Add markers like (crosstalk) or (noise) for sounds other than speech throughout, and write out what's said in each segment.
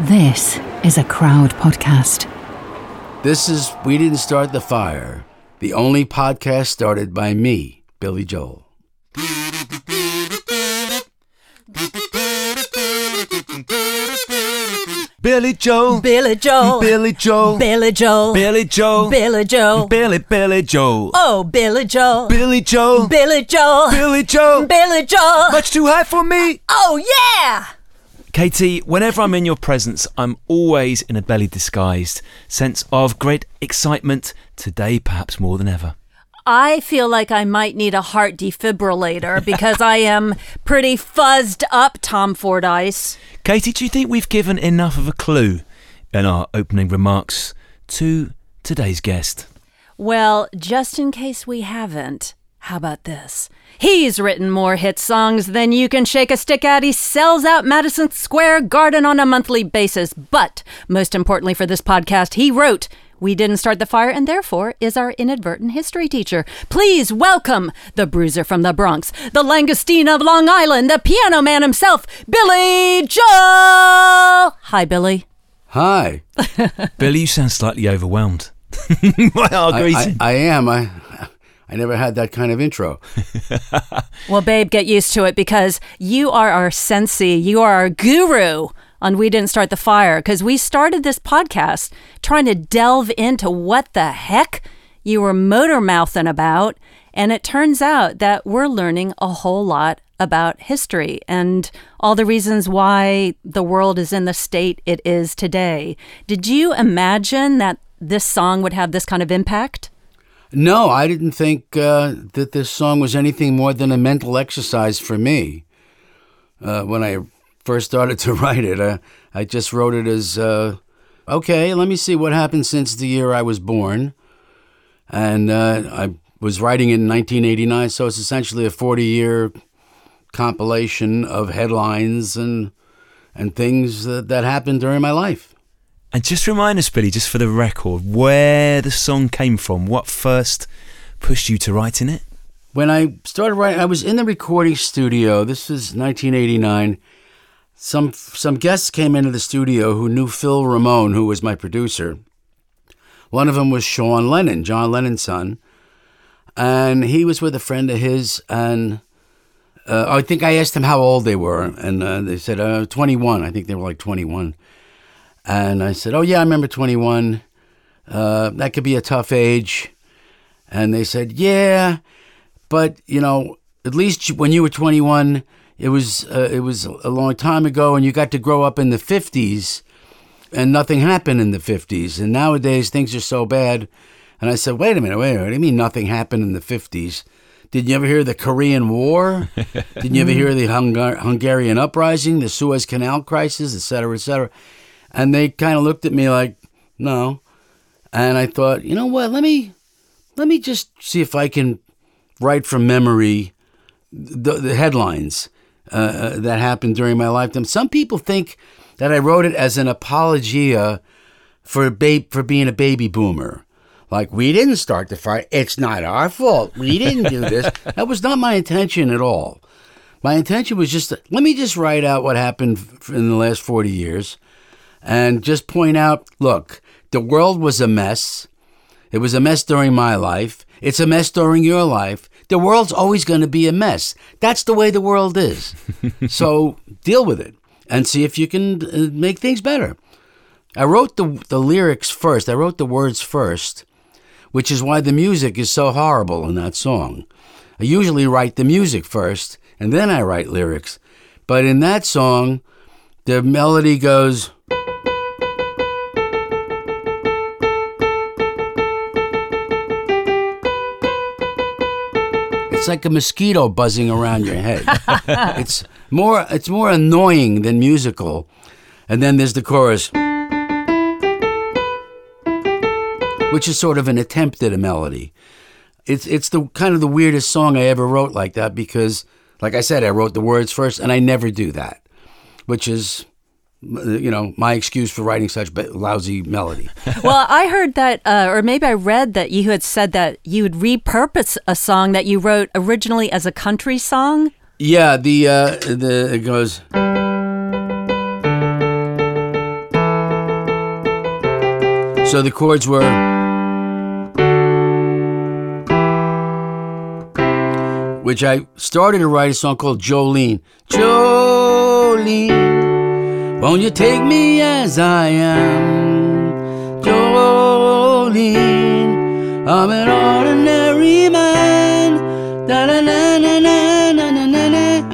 This is a crowd podcast. This is We Didn't Start the Fire, the only podcast started by me, Billy Joel. Billy Joe, Billy Joe. Billy Joe, Billy Joe. Billy Joe, Billy Joe. Billy Billy Joe, Oh, Billy Joe. Billy Joe, Billy Joe. Billy Joe. Billy Joe. Much too high for me. Oh, yeah. Katie, whenever I'm in your presence, I'm always in a belly disguised sense of great excitement. Today, perhaps more than ever. I feel like I might need a heart defibrillator (laughs) because I am pretty fuzzed up, Tom Fordyce. Katie, do you think we've given enough of a clue in our opening remarks to today's guest? Well, just in case we haven't, how about this? He's written more hit songs than you can shake a stick at. He sells out Madison Square Garden on a monthly basis. But most importantly for this podcast, he wrote We Didn't Start the Fire and therefore is our inadvertent history teacher. Please welcome the bruiser from the Bronx, the Langostine of Long Island, the piano man himself, Billy Joel. Hi, Billy. Hi. (laughs) Billy, you sound slightly overwhelmed. (laughs) My I, I. I am. I, I never had that kind of intro. (laughs) Well, babe, get used to it because you are our sensei. You are our guru on We Didn't Start the Fire because we started this podcast trying to delve into what the heck you were motor mouthing about. And it turns out that we're learning a whole lot about history and all the reasons why the world is in the state it is today. Did you imagine that this song would have this kind of impact? No, I didn't think uh, that this song was anything more than a mental exercise for me. Uh, when I first started (laughs) to write it, uh, I just wrote it as uh, okay, let me see what happened since the year I was born. And uh, I was writing in 1989, so it's essentially a 40 year compilation of headlines and, and things that, that happened during my life. And just remind us, Billy, just for the record, where the song came from. What first pushed you to writing it? when I started writing, I was in the recording studio. This was 1989. Some some guests came into the studio who knew Phil Ramone, who was my producer. One of them was Sean Lennon, John Lennon's son, and he was with a friend of his. And uh, I think I asked them how old they were, and uh, they said uh, 21. I think they were like 21. And I said, "Oh yeah, I remember 21. Uh, that could be a tough age." And they said, "Yeah." but you know, at least when you were 21, it was uh, it was a long time ago, and you got to grow up in the 50s, and nothing happened in the 50s. And nowadays things are so bad. And I said, wait a minute, wait a minute. What do you mean nothing happened in the 50s? Did you ever hear the Korean War? (laughs) Did you ever hear the Hungar- Hungarian uprising, the Suez Canal crisis, et cetera, et cetera? And they kind of looked at me like, no. And I thought, you know what? Let me let me just see if I can write from memory the, the headlines uh, uh, that happened during my lifetime. Some people think that I wrote it as an apologia for ba- for being a baby boomer. Like we didn't start the fire. It's not our fault. We didn't do this. (laughs) that was not my intention at all. My intention was just to, let me just write out what happened in the last 40 years and just point out, look, the world was a mess. It was a mess during my life. It's a mess during your life. The world's always going to be a mess. That's the way the world is. (laughs) so deal with it. and see if you can uh, make things better. I wrote the the lyrics first. I wrote the words first, which is why the music is so horrible in that song. I usually write the music first and then I write lyrics. But in that song, the melody goes It's like a mosquito buzzing around your head. (laughs) it's more it's more annoying than musical. And then there's the chorus. Which is sort of an attempt at a melody. It's it's the kind of the weirdest song I ever wrote like that because like I said I wrote the words first and I never do that. Which is you know, my excuse for writing such lousy melody. (laughs) well, I heard that, uh, or maybe I read that you had said that you would repurpose a song that you wrote originally as a country song. Yeah, the uh, the it goes. So the chords were. Which I started to write a song called Jolene. Jolene. Won't you take me as I am, Jolene? I'm an ordinary man.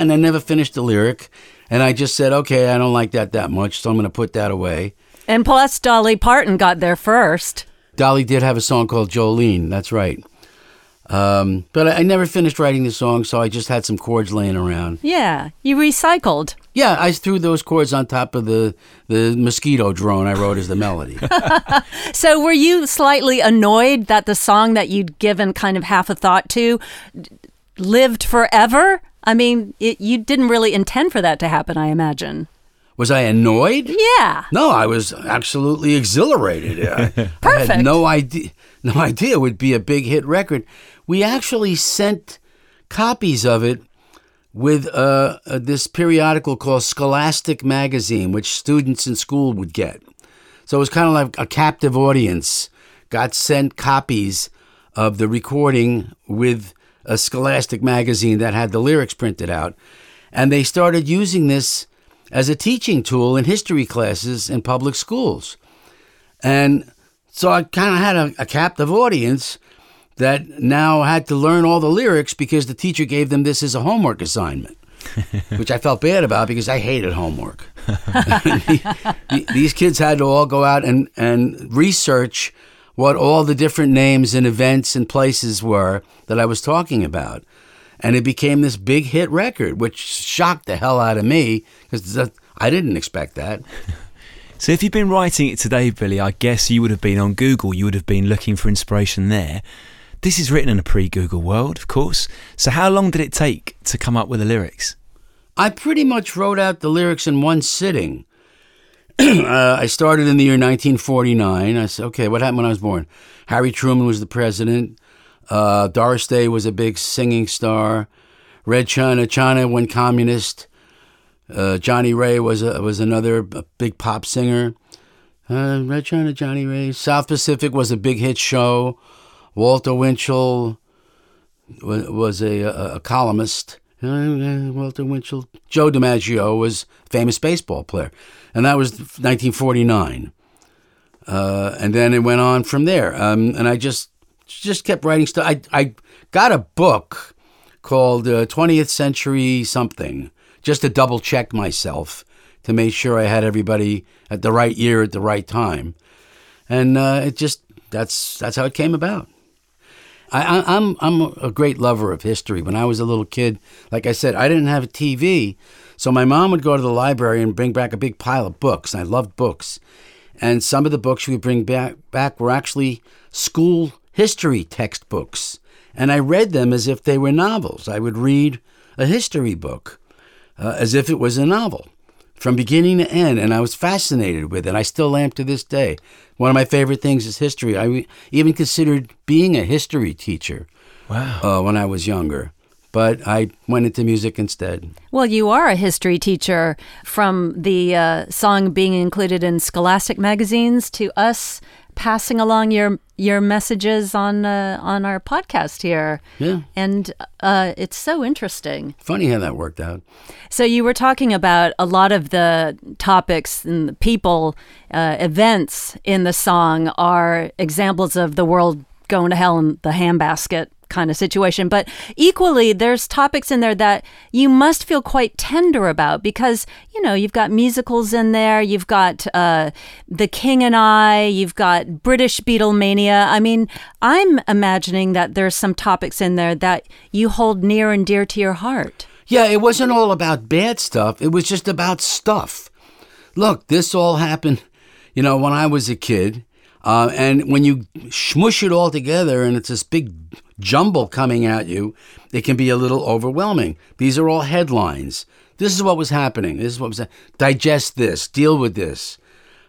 And I never finished the lyric. And I just said, okay, I don't like that that much, so I'm going to put that away. And plus, Dolly Parton got there first. Dolly did have a song called Jolene. That's right. Um, but I, I, never finished writing the song, so I just had some chords laying around. Yeah, you recycled. Yeah, I threw those chords on top of the the mosquito drone I wrote as the melody. (laughs) so, were you slightly annoyed that the song that you'd given kind of half a thought to lived forever? I mean, it, you didn't really intend for that to happen, I imagine. Was I annoyed? Yeah. No, I was absolutely exhilarated. I, Perfect. (laughs) I had no idea, no idea it would be a big hit record. We actually sent copies of it with uh, uh, this periodical called Scholastic Magazine, which students in school would get. So it was kind of like a captive audience got sent copies of the recording with a Scholastic magazine that had the lyrics printed out. And they started using this as a teaching tool in history classes in public schools. And so I kind of had a, a, captive audience that now had to learn all the lyrics because the teacher gave them this as a homework assignment, (laughs) which I felt bad about because I hated homework. These kids had to all go out and, and research what all the different names and events and places were that I was talking about. And it became this big hit record, which shocked the hell out of me because I didn't expect that. So, if you've been writing it today, Billy, I guess you would have been on Google. You would have been looking for inspiration there. This is written in a pre Google world, of course. So, how long did it take to come up with the lyrics? I pretty much wrote out the lyrics in one sitting. (clears throat) uh, I started in the year 1949. I said, okay, what happened when I was born? Harry Truman was the president. Uh, Doris Day was a big singing star. Red China, China went communist. Uh, Johnnie Ray was a, was another big pop singer. Uh, Red China, Johnnie Ray. South Pacific was a big hit show. Walter Winchell was, a, a, a columnist. Uh, Walter Winchell. Joe DiMaggio was famous baseball player. And that was 1949. Uh, and then it went on from there. Um, and I just just kept writing stuff. I, I got a book called uh, 20th Century Something just to double check myself to make sure I had everybody at the right year at the right time. And uh, it just that's that's how it came about. I, I'm I'm a great lover of history. When I was a little kid, like I said, I didn't have a TV, so my mom would go to the library and bring back a big pile of books. I loved books, and some of the books she would bring back back were actually school history textbooks, and I read them as if they were novels. I would read a history book uh, as if it was a novel from beginning to end, and I was fascinated with it. I still am to this day. One of my favorite things is history. I even considered being a history teacher. Wow. Uh, when I was younger. But I went into music instead. Well, you are a history teacher from the uh, song being included in scholastic magazines to us passing along your your messages on uh, on our podcast here. Yeah. And uh, it's so interesting. Funny how that worked out. So you were talking about a lot of the topics and the people, uh, events in the song are examples of the world going to hell in the handbasket kind of situation. But equally, there's topics in there that you must feel quite tender about because, you know, you've got musicals in there, you've got uh, The King and I, you've got British Beatlemania. I mean, I'm imagining that there's some topics in there that you hold near and dear to your heart. Yeah, it wasn't all about bad stuff. It was just about stuff. Look, this all happened, you know, when I was a kid. Uh, and when you smush it all together and it's this big jumble coming at you, it can be a little overwhelming. These are all headlines. This is what was happening. This is what was digest this, deal with this,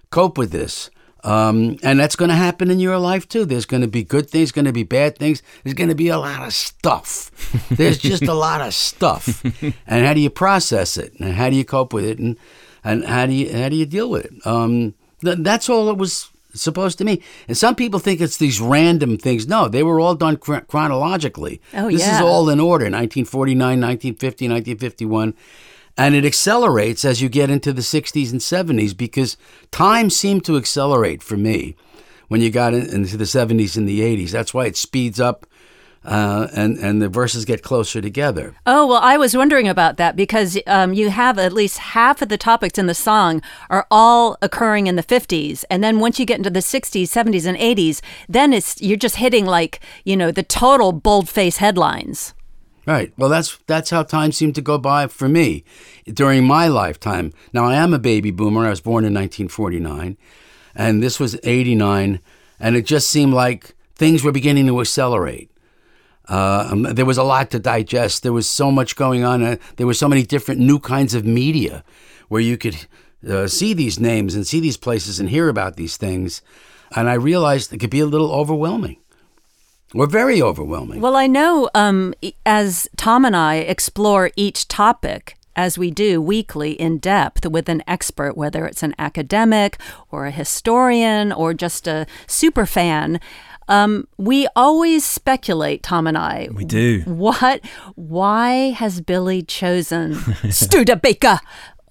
cope with this. Um, and that's going to happen in your life too. There's going to be good things, going to be bad things. There's going to be a lot of stuff. (laughs) There's just a lot of stuff. And how do you process it? And how do you cope with it? And and how do you how do you deal with it? Um, th- that's all it was supposed to mean. And some people think it's these random things. No, they were all done chron- chronologically. Oh, this yeah. is all in order 1949, 1950, 1951. And it accelerates as you get into the 60s and 70s because time seemed to accelerate for me when you got in, into the 70s and the 80s. That's why it speeds up uh, and, and the verses get closer together. Oh, well, I was wondering about that because um, you have at least half of the topics in the song are all occurring in the 50s. And then once you get into the 60s, 70s, and 80s, then it's you're just hitting like, you know, the total boldface headlines. Right. Well, that's that's how time seemed to go by for me during my lifetime. Now, I am a baby boomer. I was born in 1949, and this was 89, and it just seemed like things were beginning to accelerate. Uh, um, there was a lot to digest. There was so much going on. Uh, there were so many different new kinds of media where you could uh, see these names and see these places and hear about these things. And I realized it could be a little overwhelming or very overwhelming. Well, I know um, as Tom and I explore each topic, as we do weekly in depth with an expert, whether it's an academic or a historian or just a super fan. Um, we always speculate, Tom and I. We do. What? Why has Billy chosen (laughs) Studebaker?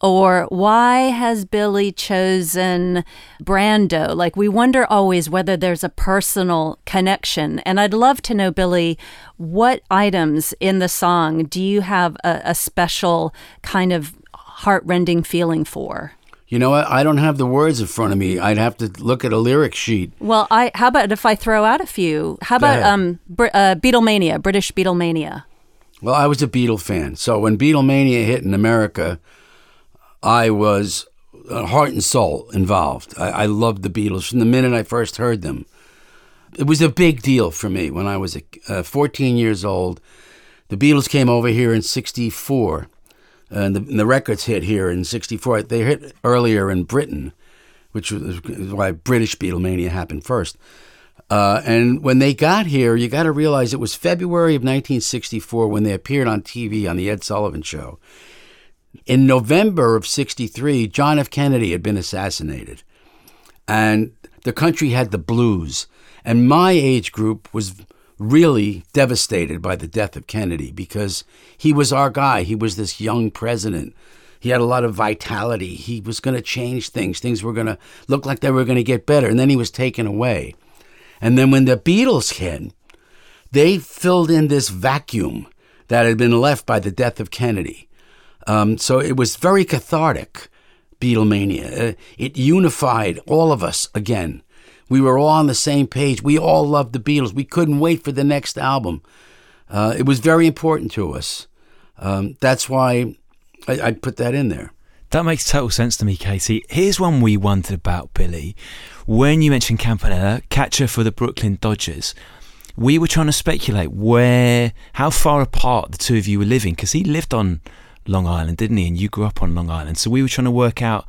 Or why has Billy chosen Brando? Like, we wonder always whether there's a personal connection. And I'd love to know, Billy, what items in the song do you have a, a special kind of heartrending feeling for? You know what? I don't have the words in front of me. I'd have to look at a lyric sheet. Well, I how about if I throw out a few? How Go about ahead. um, Br- uh, Beatlemania, British Beatlemania? Well, I was a Beatle fan. So when Beatlemania hit in America, I was uh, heart and soul involved. I, I loved the Beatles from the minute I first heard them. It was a big deal for me when I was a, uh, 14 years old. The Beatles came over here in 64, and the, and the records hit here in 64. They hit earlier in Britain, which was why British Beatlemania happened first. Uh, and when they got here, you got to realize it was February of 1964 when they appeared on TV on the Ed Sullivan Show. In November of 63, John F. Kennedy had been assassinated. And the country had the blues. And my age group was really devastated by the death of Kennedy because he was our guy. He was this young president. He had a lot of vitality. He was going to change things. Things were going to look like they were going to get better. And then he was taken away. And then when the Beatles came, they filled in this vacuum that had been left by the death of Kennedy. Um, so it was very cathartic, Beatlemania. Uh, it unified all of us again. We were all on the same page. We all loved the Beatles. We couldn't wait for the next album. Uh, it was very important to us. Um, that's why I, I put that in there. That makes total sense to me, Katie. Here's one we wondered about, Billy. When you mentioned Campanella, catcher for the Brooklyn Dodgers, we were trying to speculate where, how far apart the two of you were living, because he lived on Long Island, didn't he? And you grew up on Long Island. So we were trying to work out,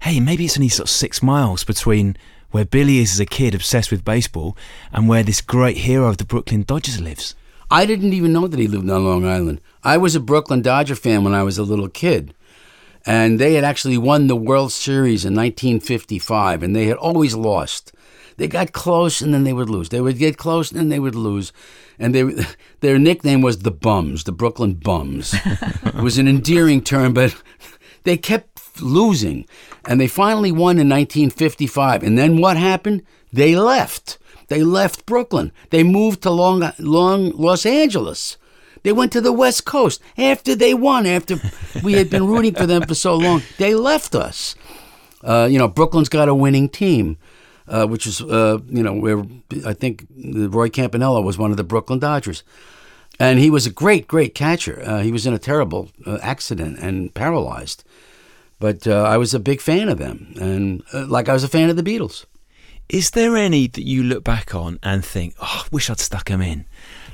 hey, maybe it's only sort of six miles between where Billy is as a kid obsessed with baseball and where this great hero of the Brooklyn Dodgers lives. I didn't even know that he lived on Long Island. I was a Brooklyn Dodger fan when I was a little kid. And they had actually won the World Series in 1955, and they had always lost. They got close and then they would lose. They would get close and then they would lose, and they (laughs) their nickname was the Bums, the Brooklyn Bums. (laughs) it was an endearing term, but they kept losing, and they finally won in 1955. And then what happened? They left. They left Brooklyn. They moved to Long, Long Los Angeles. They went to the West Coast after they won. After we had been rooting for them for so long, they left us. Uh, you know, Brooklyn's got a winning team, uh, which is uh, you know where I think Roy Campanella was one of the Brooklyn Dodgers, and he was a great, great catcher. Uh, he was in a terrible uh, accident and paralyzed, but uh, I was a big fan of them, and like I was a fan of the Beatles. Is there any that you look back on and think, "Oh, I wish I'd stuck them in"?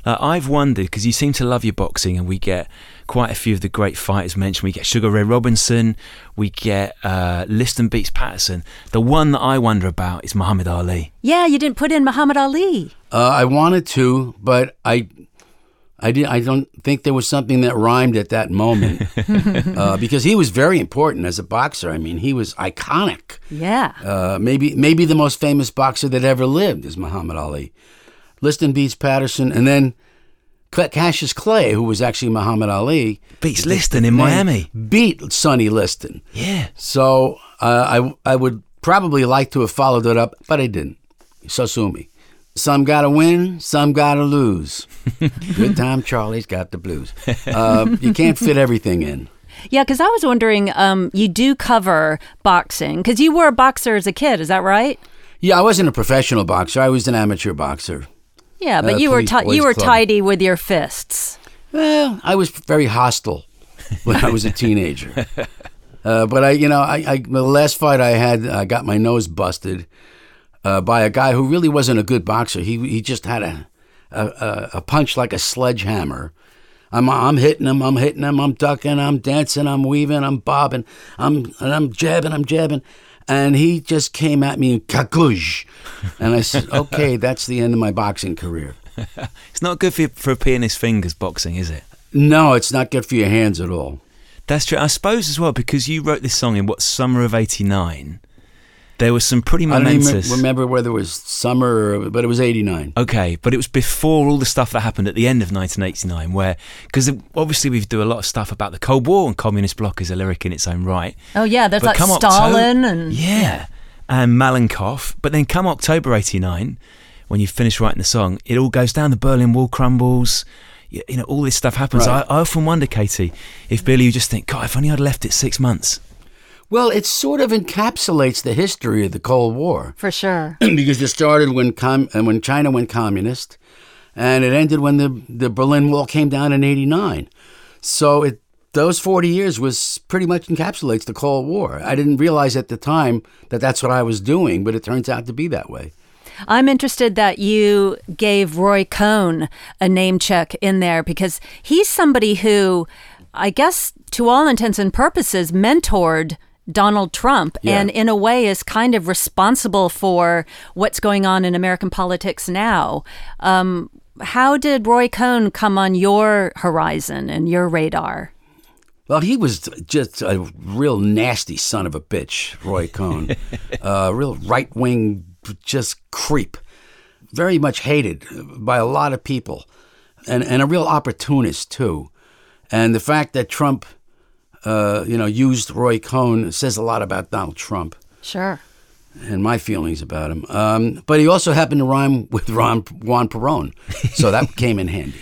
Uh, I've wondered because you seem to love your boxing, and we get quite a few of the great fighters mentioned. We get Sugar Ray Robinson, we get uh, Liston beats Patterson. The one that I wonder about is Muhammad Ali. Yeah, you didn't put in Muhammad Ali. Uh, I wanted to, but I. I, did, I don't think there was something that rhymed at that moment (laughs) uh, because he was very important as a boxer. I mean, he was iconic. Yeah. Uh, maybe maybe the most famous boxer that ever lived is Muhammad Ali. Liston beats Patterson, and then Cassius Clay, who was actually Muhammad Ali, beats Liston in Miami. Beat Sonny Liston. Yeah. So uh, I I would probably like to have followed it up, but I didn't. So sue me. Some gotta win, some gotta lose. (laughs) Good time, Charlie's got the blues. Uh, you can't fit everything in. Yeah, because I was wondering, um, you do cover boxing because you were a boxer as a kid, is that right? Yeah, I wasn't a professional boxer. I was an amateur boxer. Yeah, but uh, you were ti- you were club. tidy with your fists. Well, I was very hostile when I was a teenager. (laughs) uh, but I, you know, I, I, the last fight I had, I got my nose busted uh, by a guy who really wasn't a good boxer. He he just had a a, a punch like a sledgehammer. I'm I'm hitting him, I'm hitting him, I'm ducking, I'm dancing, I'm weaving, I'm bobbing, I'm and I'm jabbing, I'm jabbing. And he just came at me and kakush. And I said, (laughs) okay, that's the end of my boxing career. (laughs) it's not good for, for a pianist's fingers, boxing, is it? No, it's not good for your hands at all. That's true. I suppose as well, because you wrote this song in what, summer of 89? There was some pretty momentous. I don't even remember whether it was summer, or, but it was '89. Okay, but it was before all the stuff that happened at the end of 1989, where because obviously we do a lot of stuff about the Cold War and communist bloc is a lyric in its own right. Oh yeah, there's but like Stalin October, and yeah, and Malenkov. But then come October '89, when you finish writing the song, it all goes down. The Berlin Wall crumbles you know, all this stuff happens. Right. I, I, often wonder, Katie, if Billy, you just think, God, if only I'd left it six months. Well, it sort of encapsulates the history of the Cold War. For sure. (clears throat) because it started when com- uh, when China went communist, and it ended when the, the Berlin Wall came down in 89. So it those 40 years was pretty much encapsulates the Cold War. I didn't realize at the time that that's what I was doing, but it turns out to be that way. I'm interested that you gave Roy Cohn a name check in there because he's somebody who, I guess, to all intents and purposes, mentored Donald Trump yeah. and, in a way, is kind of responsible for what's going on in American politics now. Um, how did Roy Cohn come on your horizon and your radar? Well, he was just a real nasty son of a bitch, Roy Cohn. A (laughs) uh, real right wing, just creep. Very much hated by a lot of people, and, and a real opportunist, too. And the fact that Trump uh, you know, used Roy Cohn says a lot about Donald Trump. Sure. And my feelings about him. Um, but he also happened to rhyme with Ron, Juan Perón. So that (laughs) came in handy.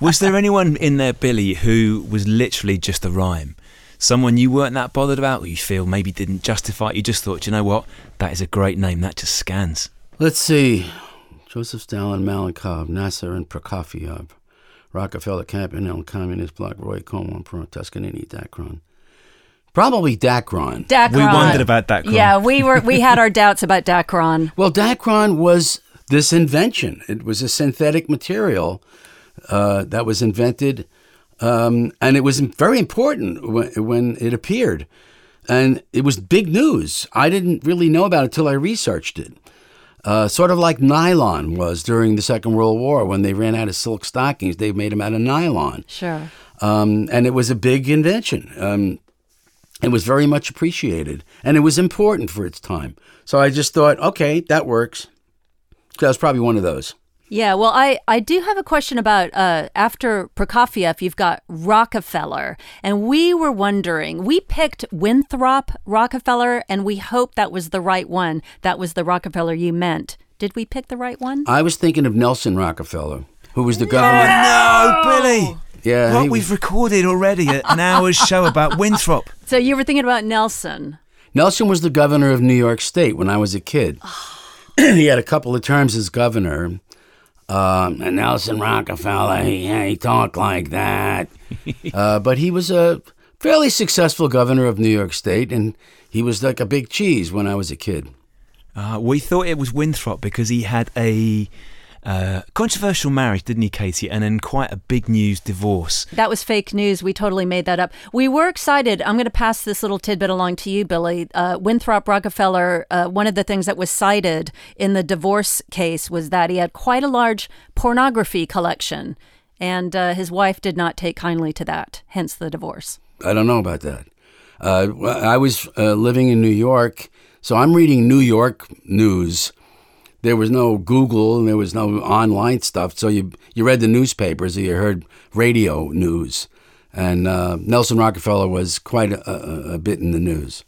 was there anyone in there, Billy, who was literally just a rhyme? Someone you weren't that bothered about, or you feel maybe didn't justify it? You just thought, you know what? That is a great name. That just scans. Let's see. Joseph Stalin, Malenkov, Nasser, and Prokofiev. Rockefeller Campanella, Communist Bloc, Roy Cohn, Perón, Toscanini, Dacron. Probably Dacron. Dacron. We wondered about Dacron. Yeah, we were we had our doubts about Dacron. (laughs) Well, Dacron was this invention. It was a synthetic material uh, that was invented, um, and it was very important when, when it appeared. And it was big news. I didn't really know about it until I researched it uh, sort of like nylon was during the Second World War when they ran out of silk stockings. They made them out of nylon. Sure. Um, and it was a big invention. Um, it was very much appreciated, and it was important for its time. So I just thought, okay, that works. That was probably one of those. Yeah, well, I, I do have a question about uh, after Prokofiev, you've got Rockefeller. And we were wondering, we picked Winthrop Rockefeller, and we hope that was the right one. That was the Rockefeller you meant. Did we pick the right one? I was thinking of Nelson Rockefeller, who was the governor. No, Billy. Yeah, What we've recorded already an hour's show about Winthrop. (laughs) So you were thinking about Nelson. Nelson was the governor of New York State when I was a kid. (clears throat) he had a couple of terms as governor. Um, and Nelson Rockefeller, he, he talked like that. (laughs) uh, but he was a fairly successful governor of New York State, and he was like a big cheese when I was a kid. Uh, we thought it was Winthrop because he had a uh, controversial marriage, didn't he, Katie? And then quite a big news divorce. That was fake news. We totally made that up. We were excited. I'm going to pass this little tidbit along to you, Billy. Uh, Winthrop Rockefeller, uh, one of the things that was cited in the divorce case was that he had quite a large pornography collection, and uh, his wife did not take kindly to that, hence the divorce. I don't know about that. Uh, I was uh, living in New York, so I'm reading New York news. There was no Google and there was no online stuff, so you you read the newspapers or you heard radio news. And uh, Nelson Rockefeller was quite a, a, bit in the news.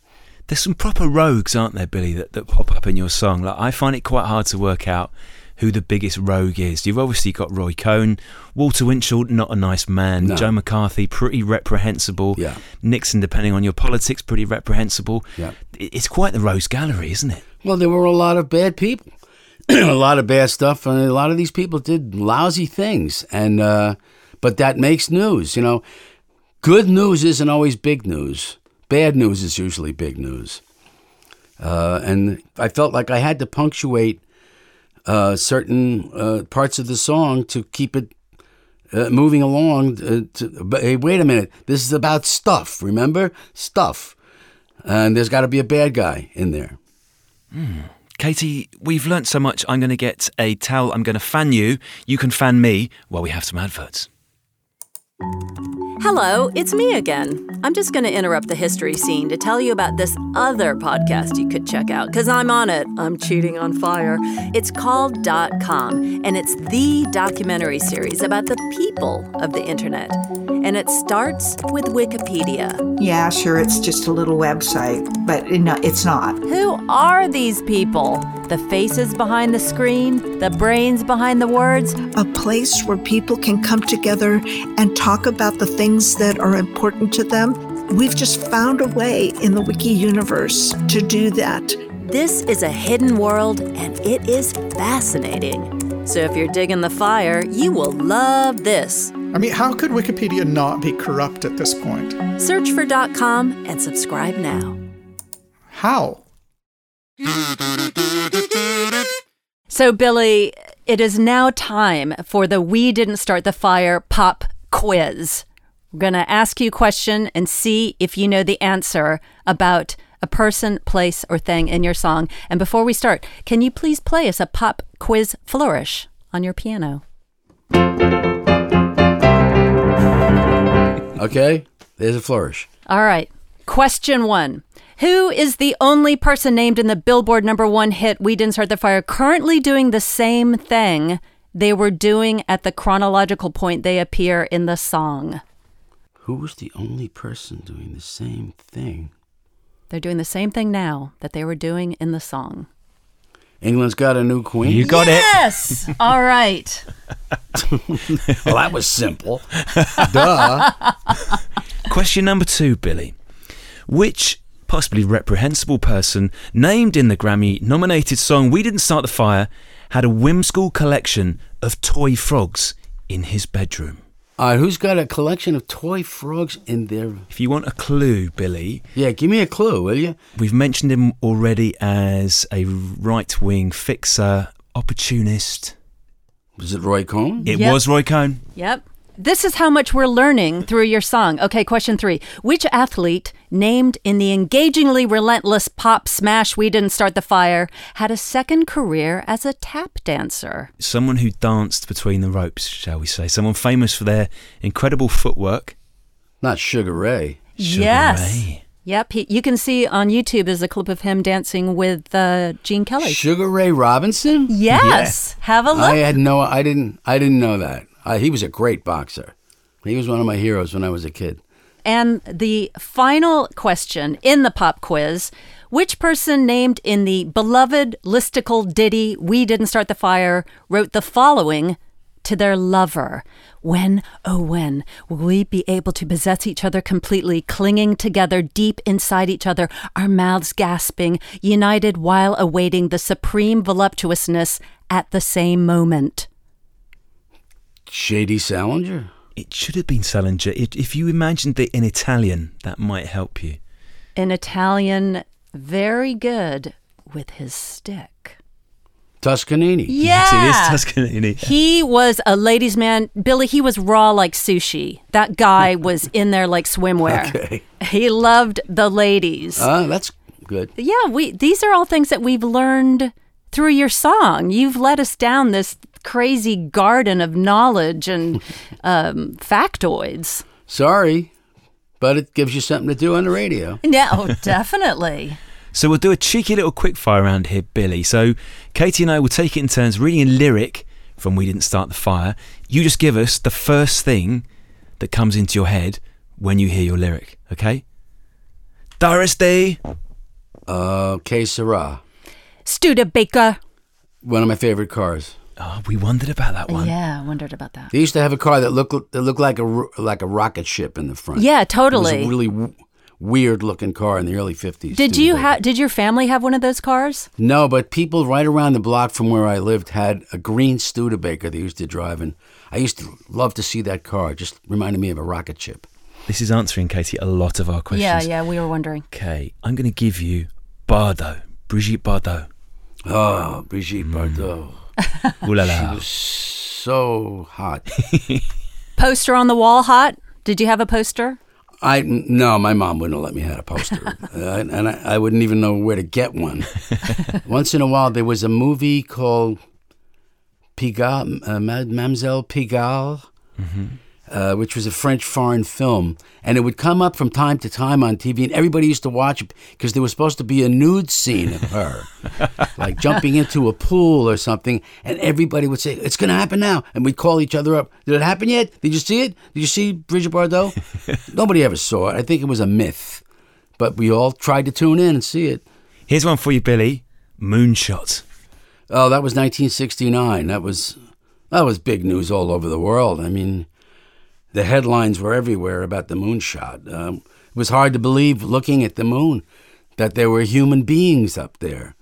There's some proper rogues, aren't there, Billy, that, that pop up in your song? Like I find it quite hard to work out who the biggest rogue is. You've obviously got Roy Cohn, Walter Winchell, not a nice man, No. Joe McCarthy, pretty reprehensible. Yeah. Nixon, depending on your politics, pretty reprehensible. Yeah. It's quite the rose gallery, isn't it? Well, there were a lot of bad people, (clears throat) a lot of bad stuff, and a lot of these people did lousy things. And uh, but that makes news, you know. Good news isn't always big news. Bad news is usually big news. Uh, and I felt like I had to punctuate uh, certain uh, parts of the song to keep it uh, moving along. Uh, to, but hey, wait a minute, this is about stuff. Remember, stuff, and there's got to be a bad guy in there. Katie, we've learnt so much. I'm going to get a towel. I'm going to fan you. You can fan me while we have some adverts. Hello, it's me again. I'm just going to interrupt the history scene to tell you about this other podcast you could check out because I'm on it. I'm cheating on fire. It's called Dot Com, and it's the documentary series about the people of the internet. And it starts with Wikipedia. Yeah, sure, it's just a little website, but no- it's not. Who are these people? The faces behind the screen, the brains behind the words. A place where people can come together and talk about the things that are important to them. We've just found a way in the wiki universe to do that. This is a hidden world, and it is fascinating. So if you're digging the fire, you will love this. I mean, how could Wikipedia not be corrupt at this point? Search for .com and subscribe now. How? So Billy, it is now time for the We Didn't Start the Fire pop quiz. We're going to ask you a question and see if you know the answer about a person, place, or thing in your song. And before we start, can you please play us a pop quiz flourish on your piano? Okay, there's a flourish. All right. Question one. Who is the only person named in the Billboard number one hit We Didn't Start the Fire currently doing the same thing they were doing at the chronological point they appear in the song? Who's the only person doing the same thing? They're doing the same thing now that they were doing in the song. England's got a new queen. You got it. Yes. All right. (laughs) well, that was simple. (laughs) Duh. Question number two, Billy. Which possibly reprehensible person named in the Grammy nominated song We Didn't Start the Fire had a whimsical collection of toy frogs in his bedroom? All right, who's got a collection of toy frogs in their? If you want a clue, Billy, Yeah, give me a clue, will you? we've mentioned him already as a right wing fixer, opportunist. Was it Roy Cohn? It Yep. was Roy Cohn. Yep. This is how much we're learning through your song. Okay, question three. Which athlete, named in the engagingly relentless pop smash We Didn't Start the Fire, had a second career as a tap dancer? Someone who danced between the ropes, shall we say. Someone famous for their incredible footwork. Not Sugar Ray. Sugar yes. Ray. Yep, he, you can see on YouTube is a clip of him dancing with uh, Gene Kelly. Sugar Ray Robinson? Yes, have a look. I had no I didn't I didn't know that. Uh, he was a great boxer. He was one of my heroes when I was a kid. And the final question in the pop quiz which person named in the beloved listicle ditty We Didn't Start the Fire wrote the following to their lover? When, oh, when will we be able to possess each other completely, clinging together deep inside each other, our mouths gasping, united while awaiting the supreme voluptuousness at the same moment? Shady Salinger? It should have been Salinger. It, if you imagined it in Italian, that might help you. In Italian, very good with his stick. Toscanini. Yeah. Yes, it is Toscanini. He was a ladies' man. Billy, he was raw like sushi. That guy (laughs) was in there like swimwear. Okay. He loved the ladies. Uh, that's good. yeah, we these are all things that we've learned through your song. You've led us down this crazy garden of knowledge and (laughs) um, factoids. Sorry, but it gives you something to do on the radio. No, definitely. (laughs) So we'll do a cheeky little quick fire around here, Billy. So Katie and I will take it in turns reading a lyric from We Didn't Start the Fire. You just give us the first thing that comes into your head when you hear your lyric, okay? Doris Day. Uh, Que sera. Studebaker. One of my favorite cars. Oh, we wondered about that one. Yeah, I wondered about that. They used to have a car that looked that looked like a ro- like a rocket ship in the front. Yeah, It totally. was a really w- weird looking car in the early fifties. Did you have? Did your family have one of those cars? No, but people right around the block from where I lived had a green Studebaker they used to drive, and I used to love to see that car. It just reminded me of a rocket ship. This is answering, Katie, a lot of our questions. Yeah, yeah, we were wondering. Okay, I'm going to give you Bardot, Brigitte Bardot. Oh, Brigitte Bardot, Ooh la la. so hot. (laughs) Poster on the wall, hot. Did you have a poster? I no, my mom wouldn't have let me have a poster, (laughs) uh, and I, I wouldn't even know where to get one. (laughs) Once in a while, there was a movie called Pigalle, uh, Mademoiselle Pigalle, uh, which was a French foreign film, and it would come up from time to time on TV, and everybody used to watch it because there was supposed to be a nude scene of her, (laughs) like jumping into a pool or something, and everybody would say, "It's going to happen now," and we'd call each other up. Did it happen yet? Did you see it? Did you see Brigitte Bardot? (laughs) Nobody ever saw it. I think it was a myth, but we all tried to tune in and see it. Here's one for you, Billy. Moonshot. Oh, that was 1969. That was that was big news all over the world. I mean, the headlines were everywhere about the moonshot. Um, it was hard to believe, looking at the moon, that there were human beings up there.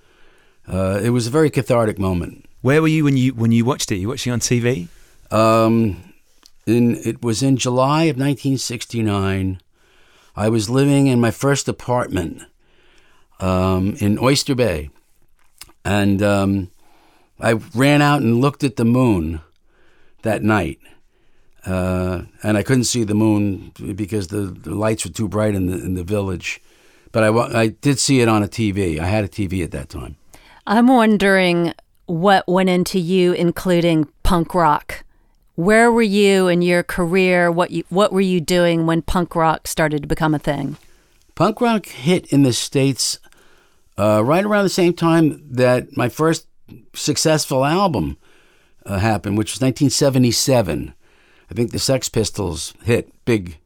Uh, it was a very cathartic moment. Where were you when you when you watched it? You watching it on TV? Um, in it was in July of 1969. I was living in my first apartment um, in Oyster Bay, and um, I ran out and looked at the moon that night. Uh, and I couldn't see the moon because the, the lights were too bright in the in the village. But I, I did see it on a TV. I had a TV at that time. I'm wondering what went into you including punk rock. Where were you in your career? What you, what were you doing when punk rock started to become a thing? Punk rock hit in the States uh, right around the same time that my first successful album uh, happened, which was 1977. I think the Sex Pistols hit big.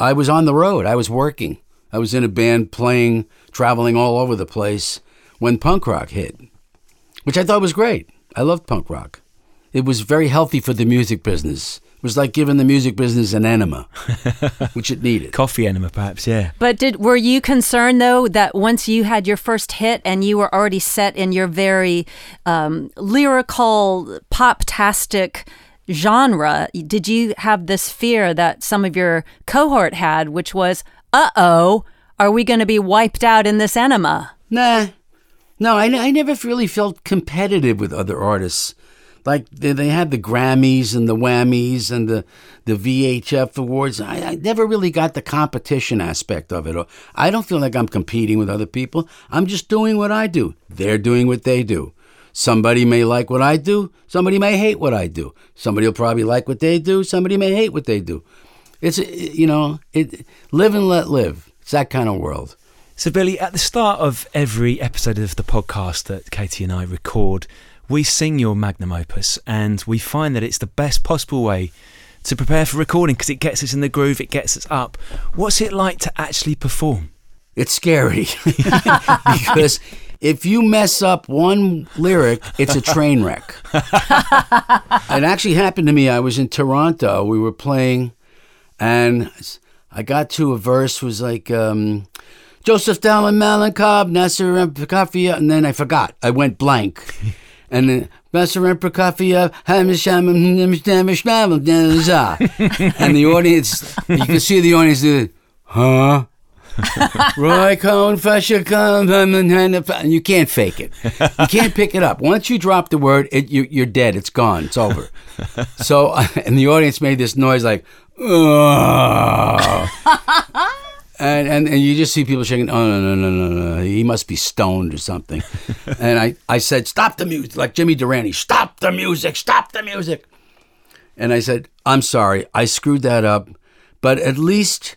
I was on the road, I was working. I was in a band playing, traveling all over the place when punk rock hit, which I thought was great. I loved punk rock. It was very healthy for the music business. It was like giving the music business an enema, (laughs) which it needed. Coffee enema, perhaps. Yeah. But did were you concerned though that once you had your first hit and you were already set in your very um, lyrical pop-tastic genre, did you have this fear that some of your cohort had, which was, "Uh oh, are we going to be wiped out in this enema?" Nah. No, I, I never really felt competitive with other artists. Like they, they had the Grammys and the Whammies and the, the VHF awards. I, I never really got the competition aspect of it. I don't feel like I'm competing with other people. I'm just doing what I do. They're doing what they do. Somebody may like what I do. Somebody may hate what I do. Somebody will probably like what they do. Somebody may hate what they do. It's you know, it live and let live. It's that kind of world. So, Billy, at the start of every episode of the podcast that Katie and I record, we sing your magnum opus and we find that it's the best possible way to prepare for recording because it gets us in the groove, it gets us up. What's it like to actually perform? It's scary (laughs) because if you mess up one lyric, it's a train wreck. it actually happened to me. I was in Toronto. We were playing, and I got to a verse was like um, Joseph Stalin Malenkov, Nasser and Prokofiev, and then I forgot. I went blank. And then Nasser and Prokofiev, and the audience, you can see the audience do, huh? (laughs) Roy Cohn, Fascia and you can't fake it. You can't pick it up. Once you drop the word, it, you, you're dead. It's gone. It's over. (laughs) So, (laughs) and the audience made this noise like, oh. And, and and you just see people shaking. Oh no no no no no! He must be stoned or something. and I I said, stop the music, like Jimmy Durante. Stop the music! Stop the music! And I said, I'm sorry, I screwed that up, but at least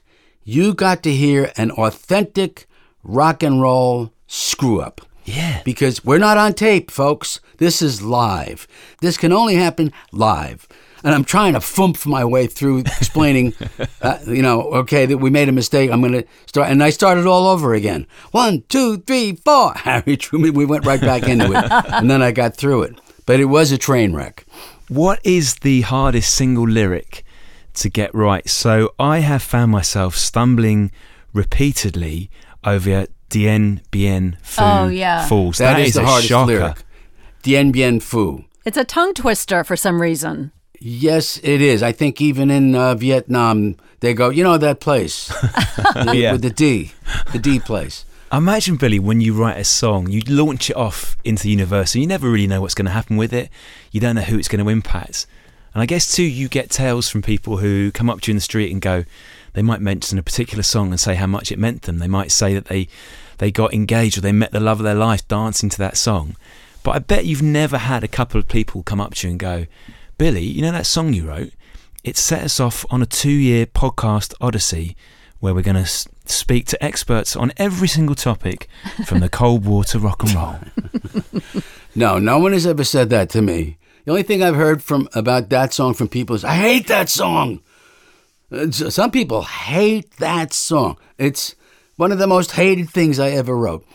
you got to hear an authentic rock and roll screw up. Yeah. Because we're not on tape, folks. This is live. This can only happen live. And I'm trying to fump my way through (laughs) explaining, uh, you know, okay, that we made a mistake. I'm going to start. And I started all over again. One, two, three, four. (laughs) Harry Truman, we went right back into it. and then I got through it. But it was a train wreck. What is the hardest single lyric to get right. So I have found myself stumbling repeatedly over Dien Bien Phu Oh, yeah. Falls. that that is, is, the a hardest shocker. lyric. Dien Bien Phu. It's a tongue twister for some reason. Yes, it is. I think even in uh, Vietnam, they go, you know, that place (laughs) The- Yeah. with the D, the D place. Imagine, Billy, when you write a song, you launch it off into the universe and you never really know what's going to happen with it. You don't know who it's going to impact. And I guess, too, you get tales from people who come up to you in the street and go, they might mention a particular song and say how much it meant them. They might say that they, they got engaged or they met the love of their life dancing to that song. But I bet you've never had a couple of people come up to you and go, Billy, you know that song you wrote? It set us off on a two year podcast odyssey where we're going to speak to experts on every single topic from the Cold War to rock and roll. (laughs) No, no one has ever said that to me. The only thing I've heard from about that song from people is, I hate that song. Some people hate that song. It's one of the most hated things I ever wrote.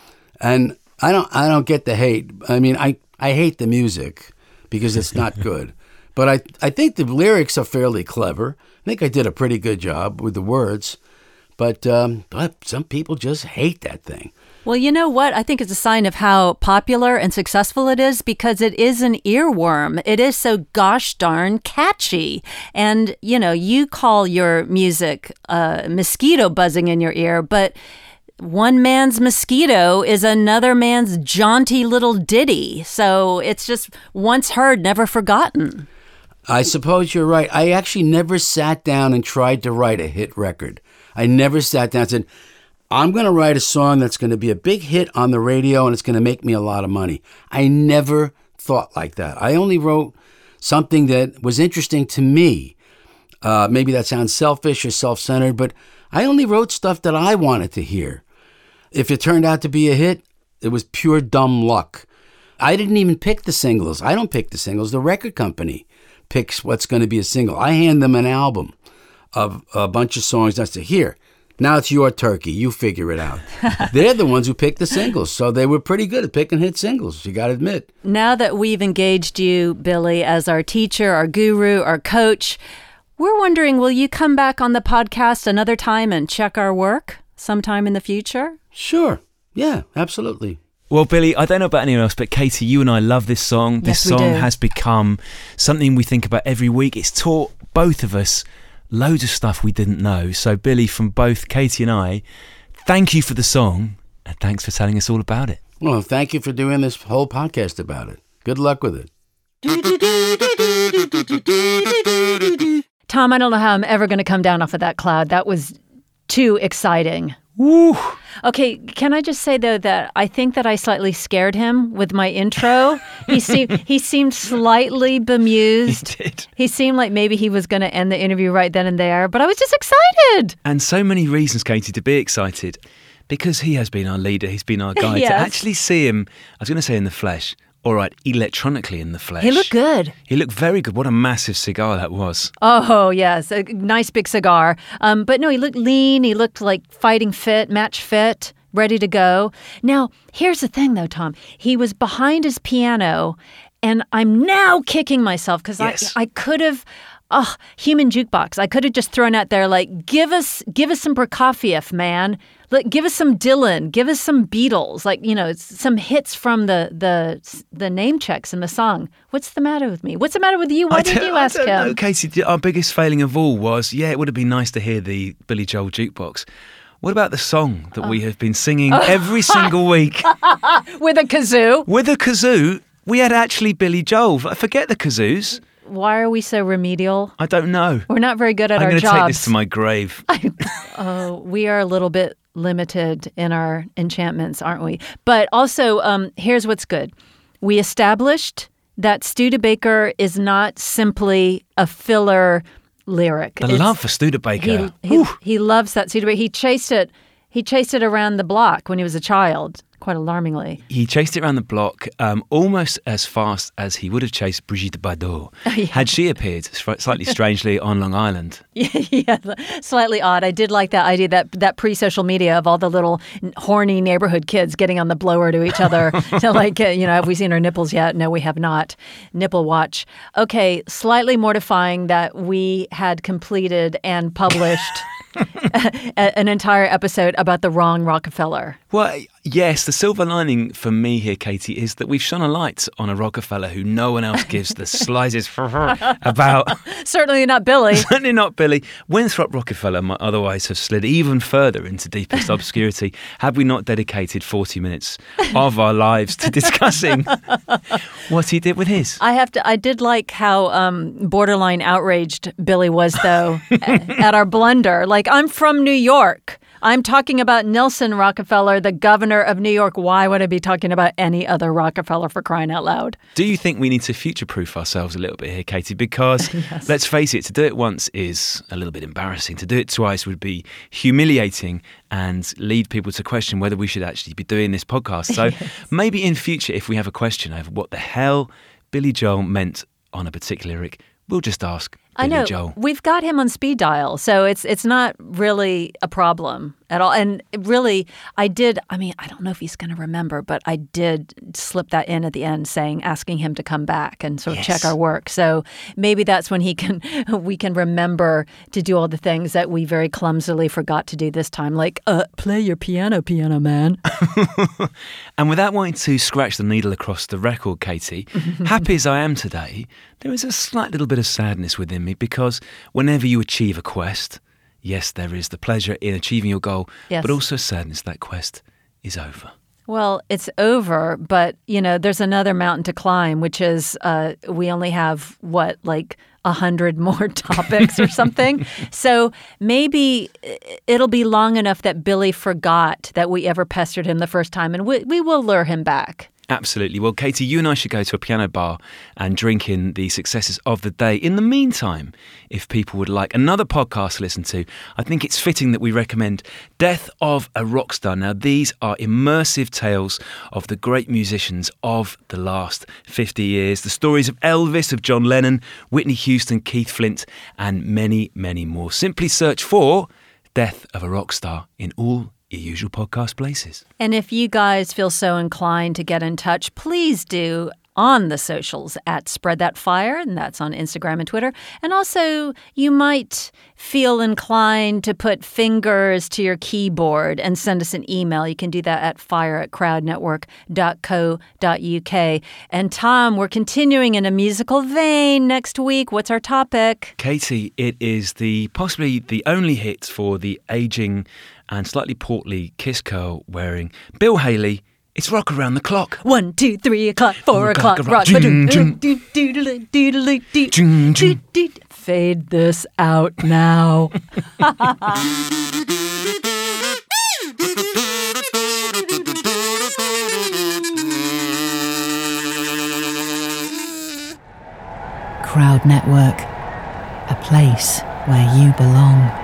And I don't I don't get the hate. I mean, I, I hate the music because it's not (laughs) good. But I, I think the lyrics are fairly clever. I think I did a pretty good job with the words. But, um, but some people just hate that thing. Well, you know what? I think it's a sign of how popular and successful it is because it is an earworm. It is so gosh darn catchy. And, you know, you call your music uh, mosquito buzzing in your ear, but one man's mosquito is another man's jaunty little ditty. So it's just once heard, never forgotten. I suppose you're right. I actually never sat down and tried to write a hit record. I never sat down and said, I'm going to write a song that's going to be a big hit on the radio and it's going to make me a lot of money. I never thought like that. I only wrote something that was interesting to me. Uh, maybe that sounds selfish or self centered, but I only wrote stuff that I wanted to hear. If it turned out to be a hit, it was pure dumb luck. I didn't even pick the singles. I don't pick the singles. The record company picks what's going to be a single. I hand them an album of a bunch of songs. I say, here, now it's your turkey. You figure it out. (laughs) They're the ones who pick the singles. So they were pretty good at picking hit singles, you got to admit. Now that we've engaged you, Billy, as our teacher, our guru, our coach, we're wondering will you come back on the podcast another time and check our work sometime in the future? Sure. Yeah, absolutely. Well, Billy, I don't know about anyone else, but Katie, you and I love this song. This Yes, we song do. has become something we think about every week. It's taught both of us loads of stuff we didn't know. So, Billy, from both Katie and I, thank you for the song and thanks for telling us all about it. Well, thank you for doing this whole podcast about it. Good luck with it. Tom, I don't know how I'm ever going to come down off of that cloud. That was too exciting. Woo! Okay, can I just say though that I think that I slightly scared him with my intro. he seemed (laughs) he seemed slightly bemused. He did. He seemed like maybe he was going to end the interview right then and there, but I was just excited. And so many reasons, Katie, to be excited. Because he has been our leader, he's been our guide. To (laughs) actually see him, I was going to say in the flesh, all right, electronically in the flesh. He looked good. He looked very good. What a massive cigar that was. Oh yes, a nice big cigar. Um, but no, he looked lean. He looked like fighting fit, match fit, ready to go. Now, here's the thing, though, Tom. He was behind his piano, and I'm now kicking myself because Yes. I I could have. Oh, human jukebox. I could have just thrown out there like, give us, give us some Prokofiev, man. Like, give us some Dylan. Give us some Beatles. Like, you know, some hits from the the the name checks in the song. What's the matter with me? What's the matter with you? Why did you ask I him? know, Katie. Our biggest failing of all was, yeah, it would have been nice to hear the Billy Joel jukebox. What about the song that Oh. we have been singing every (laughs) single week (laughs) With a kazoo. with a kazoo? We had actually Billy Joel. I Forget the kazoos. Why are we so remedial? I don't know. We're not very good at I'm our going to jobs. take this to my grave. (laughs) oh, we are a little bit limited in our enchantments, aren't we? But also, um, here's what's good: we established that Studebaker is not simply a filler lyric. The It's- love for Studebaker. He, he, he loves that Studebaker. He chased it. He chased it around the block when he was a child, quite alarmingly. He chased it around the block um, almost as fast as he would have chased Brigitte Bardot (laughs) had she appeared slightly (laughs) strangely on Long Island. yeah, slightly odd. I did like that idea that that pre-social media of all the little horny neighborhood kids getting on the blower to each other (laughs) to like, uh, you know, have we seen her nipples yet? No, we have not. Nipple watch. Okay, slightly mortifying that we had completed and published (laughs) an entire episode about the wrong Rockefeller. Well, yes, the silver lining for me here, Katie, is that we've shone a light on a Rockefeller who no one else gives the (laughs) slightest about. (laughs) Certainly not Billy. Certainly not Billy. Winthrop Rockefeller might otherwise have slid even further into deepest obscurity had we not dedicated 40 minutes of our lives to discussing what he did with his. I have to. I did like how um, borderline outraged Billy was, though, at, at our blunder. Like, I'm from New York. I'm talking about Nelson Rockefeller, the governor of New York. Why would I be talking about any other Rockefeller for crying out loud? Do you think we need to future proof ourselves a little bit here, Katie? Because (laughs) let's face it, to do it once is a little bit embarrassing. To do it twice would be humiliating and lead people to question whether we should actually be doing this podcast. So (laughs) maybe in future, if we have a question over what the hell Billy Joel meant on a particular lyric, we'll just ask Billy I know Joel. we've got him on speed dial, so it's it's not really a problem at all. And really, I did. I mean, I don't know if he's going to remember, but I did slip that in at the end, saying asking him to come back and sort of check our work. So maybe that's when he can (laughs) we can remember to do all the things that we very clumsily forgot to do this time, like uh, play your piano, piano man. (laughs) And without wanting to scratch the needle across the record, Katie, (laughs) happy as I am today, there is a slight little bit of sadness within me because whenever you achieve a quest, yes, there is the pleasure in achieving your goal, Yes. but also sadness that quest is over. Well, it's over, but you know, there's another mountain to climb, which is uh, we only have what like a hundred (laughs) more topics or something. (laughs) so maybe it'll be long enough that Billy forgot that we ever pestered him the first time, and we, we will lure him back. Absolutely. Well, Katie, you and I should go to a piano bar and drink in the successes of the day. In the meantime, if people would like another podcast to listen to, I think it's fitting that we recommend Death of a Rock Star. Now, these are immersive tales of the great musicians of the last 50 years. The stories of Elvis, of John Lennon, Whitney Houston, Keith Flint, and many, many more. Simply search for Death of a Rock Star in all your usual podcast places. And if you guys feel so inclined to get in touch, please do on the socials at Spread That Fire, and that's on Instagram and Twitter. And also, you might feel inclined to put fingers to your keyboard and send us an email. You can do that at fire at crowdnetwork.co.uk. And Tom, we're continuing in a musical vein next week. What's our topic? Katie, it is the possibly the only hit for the aging and slightly portly kiss curl wearing Bill Haley. It's rock around the clock. One, two, three o'clock, four o'clock, rock. Fade this out now. (laughs) Crowd Network, a place where you belong.